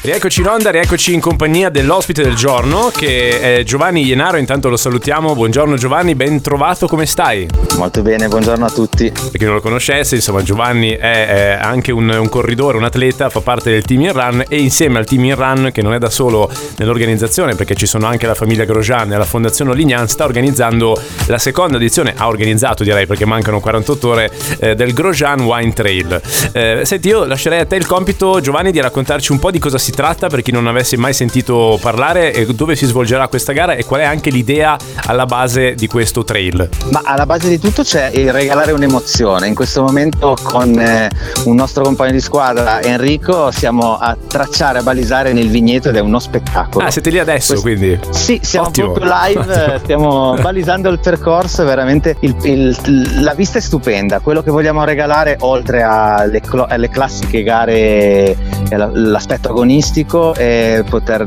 Rieccoci in onda, rieccoci in compagnia dell'ospite del giorno che è Giovanni Ienaro, intanto lo salutiamo. Buongiorno Giovanni, ben trovato, come stai? Molto bene, buongiorno a tutti. Per chi non lo conoscesse, insomma Giovanni è, è anche un, un, corridore, un atleta, fa parte del Team In Run e insieme al Team In Run, che non è da solo nell'organizzazione perché ci sono anche la famiglia Grosjean e la Fondazione Olignan, sta organizzando la seconda edizione, ha organizzato direi perché mancano 48 ore, eh, del Grosjean Wine Trail. Eh, senti, io lascerei a te il compito Giovanni di raccontarci un po' di cosa si si tratta per chi non avesse mai sentito parlare dove si svolgerà questa gara e qual è anche l'idea alla base di questo trail? Ma alla base di tutto c'è il regalare un'emozione. In questo momento con eh, un nostro compagno di squadra Enrico siamo a tracciare, a balisare nel vigneto ed è uno spettacolo. Ah, siete lì adesso Questo... quindi? Sì, siamo Ottimo. proprio live, stiamo balisando il percorso, veramente il, il, la vista è stupenda. Quello che vogliamo regalare oltre alle, alle classiche gare l'aspetto agonistico e poter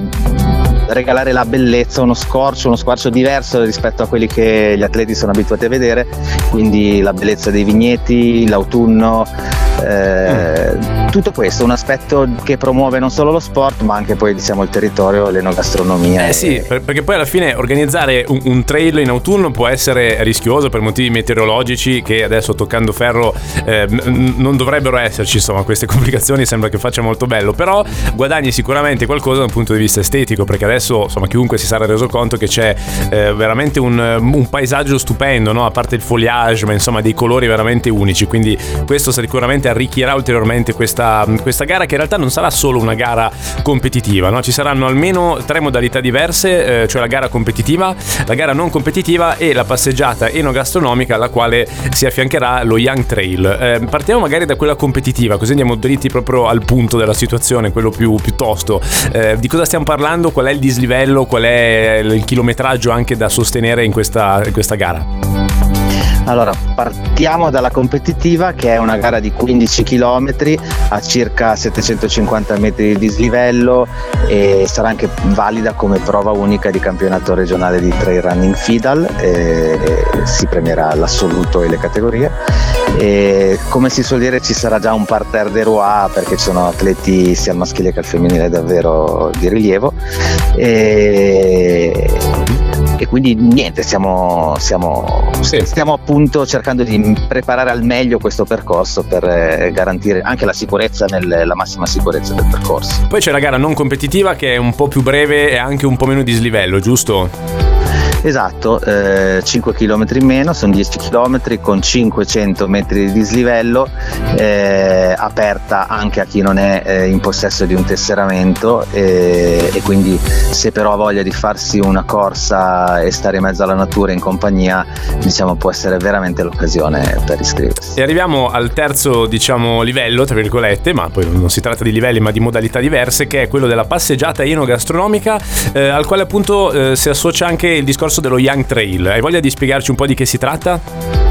regalare la bellezza, uno scorcio, uno squarcio diverso rispetto a quelli che gli atleti sono abituati a vedere, quindi la bellezza dei vigneti, l'autunno, eh, tutto questo, un aspetto che promuove non solo lo sport ma anche poi diciamo il territorio, l'enogastronomia. Eh sì, perché poi alla fine organizzare un, un, trail in autunno può essere rischioso per motivi meteorologici che adesso toccando ferro eh, non dovrebbero esserci, insomma queste complicazioni sembra che faccia molto bello, però guadagni sicuramente qualcosa da un punto di vista estetico perché adesso insomma chiunque si sarà reso conto che c'è eh, veramente un, un, paesaggio stupendo, no? a parte il foliage ma insomma dei colori veramente unici, quindi questo sicuramente arricchirà ulteriormente questa, questa, gara che in realtà non sarà solo una gara competitiva, no? ci saranno almeno tre modalità diverse, eh, cioè la gara competitiva, la gara non competitiva e la passeggiata enogastronomica alla quale si affiancherà lo Young Trail. Eh, partiamo magari da quella competitiva, così andiamo dritti proprio al punto della situazione, quello più, più tosto. Eh, di cosa stiamo parlando? Qual è il dislivello? Qual è il chilometraggio anche da sostenere in questa, in questa gara? Allora, partiamo dalla competitiva che è una gara di 15 km a circa 750 metri di dislivello e sarà anche valida come prova unica di campionato regionale di trail running FIDAL, e si premierà l'assoluto e le categorie. E come si suol dire ci sarà già un parterre de roi perché ci sono atleti sia al maschile che al femminile davvero di rilievo. E e quindi niente, stiamo, stiamo, sì. stiamo, appunto cercando di preparare al meglio questo percorso per eh, garantire anche la sicurezza, nel, la massima sicurezza del percorso. Poi c'è la gara non competitiva che è un po' più breve e anche un po' meno di slivello, giusto? Esatto, eh, 5 km in meno, sono 10 km con 500 metri di dislivello, eh, aperta anche a chi non è eh, in possesso di un tesseramento eh, e quindi se però ha voglia di farsi una corsa e stare in mezzo alla natura in compagnia, diciamo può essere veramente l'occasione per iscriversi. E arriviamo al terzo diciamo, livello, tra virgolette, ma poi non si tratta di livelli ma di modalità diverse, che è quello della passeggiata enogastronomica, eh, al quale appunto eh, si associa anche il discorso discorso dello Young Trail. Hai voglia di spiegarci un po' di che si tratta?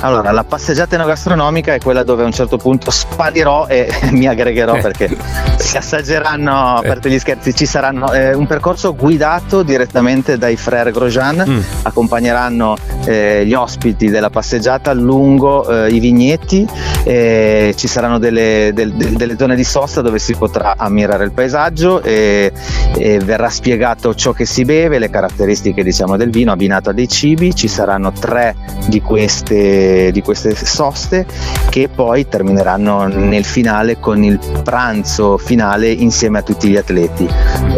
Allora, la passeggiata enogastronomica è quella dove a un certo punto sparirò e mi aggregherò eh. perché si assaggeranno, a parte gli scherzi, ci saranno eh, un percorso guidato direttamente dai Frère Grosjean, mm. accompagneranno eh, gli ospiti della passeggiata lungo eh, i vigneti, ci saranno delle, del, delle, zone di sosta dove si potrà ammirare il paesaggio e, e, verrà spiegato ciò che si beve, le caratteristiche diciamo, del vino abbinato a dei cibi, ci saranno tre di queste di queste soste che poi termineranno nel finale con il pranzo finale insieme a tutti gli atleti.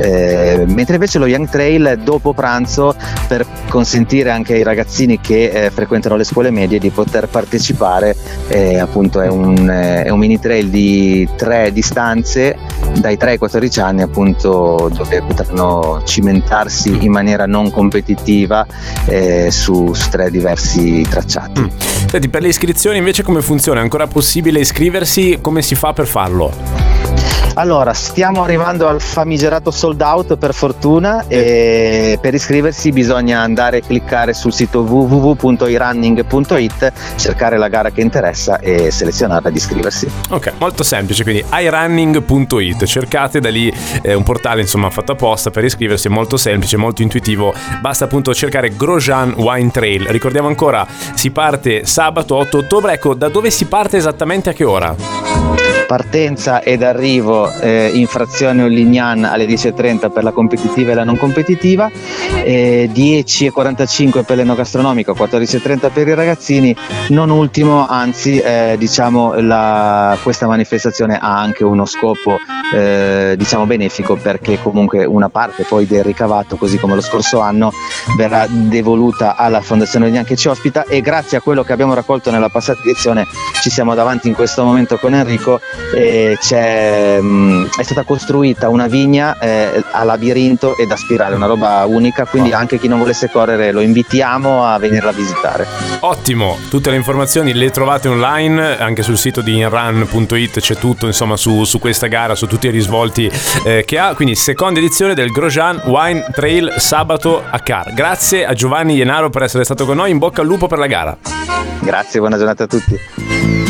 Eh, mentre invece lo Young Trail dopo pranzo per consentire anche ai ragazzini che eh, frequentano le scuole medie di poter partecipare, eh, appunto è un, eh, è un, mini trail di tre distanze dai 3 ai 14 anni appunto dove potranno cimentarsi in maniera non competitiva eh, su, su, tre diversi tracciati. Mm. Senti, per le iscrizioni invece come funziona? È ancora possibile iscriversi? Come si fa per farlo? Allora, stiamo arrivando al famigerato sold out per fortuna e per iscriversi bisogna andare a cliccare sul sito www.irunning.it, cercare la gara che interessa e selezionarla ed iscriversi. Ok, molto semplice, quindi irunning.it, cercate da lì eh, un portale insomma fatto apposta per iscriversi, è molto semplice, molto intuitivo, basta appunto cercare Grosjean Wine Trail. Ricordiamo ancora, si parte sabato 8 ottobre, ecco da dove si parte esattamente a che ora? Partenza ed arrivo eh, in frazione Ollignan alle 10.30 per la competitiva e la non competitiva, eh, 10.45 per l'enogastronomico, 14.30 per i ragazzini, non ultimo, anzi eh, diciamo la, questa manifestazione ha anche uno scopo eh, diciamo benefico perché comunque una parte poi del ricavato, così come lo scorso anno, verrà devoluta alla Fondazione Ollignan che ci ospita e grazie a quello che abbiamo raccolto nella passata edizione ci siamo davanti in questo momento con Enrico mm, è stata costruita una vigna eh, a labirinto ed a spirale, una roba unica, quindi anche chi non volesse correre lo invitiamo a venirla a visitare. Ottimo, tutte le informazioni le trovate online, anche sul sito di inrun.it c'è tutto insomma su, su questa gara, su tutti i risvolti eh, che ha, quindi seconda edizione del Grosjean Wine Trail sabato a Car. Grazie a Giovanni Ienaro per essere stato con noi, in bocca al lupo per la gara. Grazie, buona giornata a tutti.